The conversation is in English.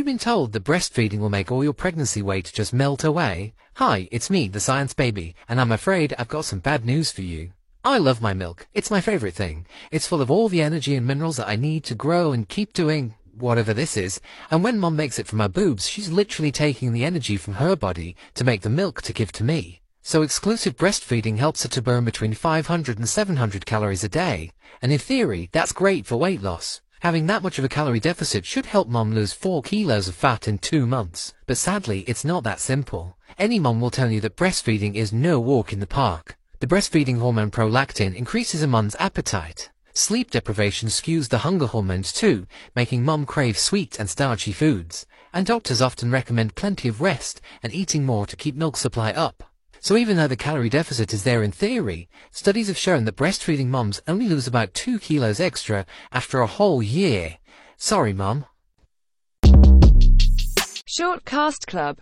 You've been told that breastfeeding will make all your pregnancy weight just melt away? Hi, it's me, the science baby, and I'm afraid I've got some bad news for you. I love my milk. It's my favorite thing. It's full of all the energy and minerals that I need to grow and keep doing whatever this is. And when mom makes it from her boobs, she's literally taking the energy from her body to make the milk to give to me. So exclusive breastfeeding helps her to burn between 500 and 700 calories a day. And in theory, that's great for weight loss. Having that much of a calorie deficit should help mom lose 4 kilos of fat in 2 months. But sadly, it's not that simple. Any mom will tell you that breastfeeding is no walk in the park. The breastfeeding hormone prolactin increases a mom's appetite. Sleep deprivation skews the hunger hormones too, making mom crave sweet and starchy foods. And doctors often recommend plenty of rest and eating more to keep milk supply up. So even though the calorie deficit is there in theory, studies have shown that breastfeeding moms only lose about 2 kilos extra after a whole year. Sorry, mum. Short Cast Club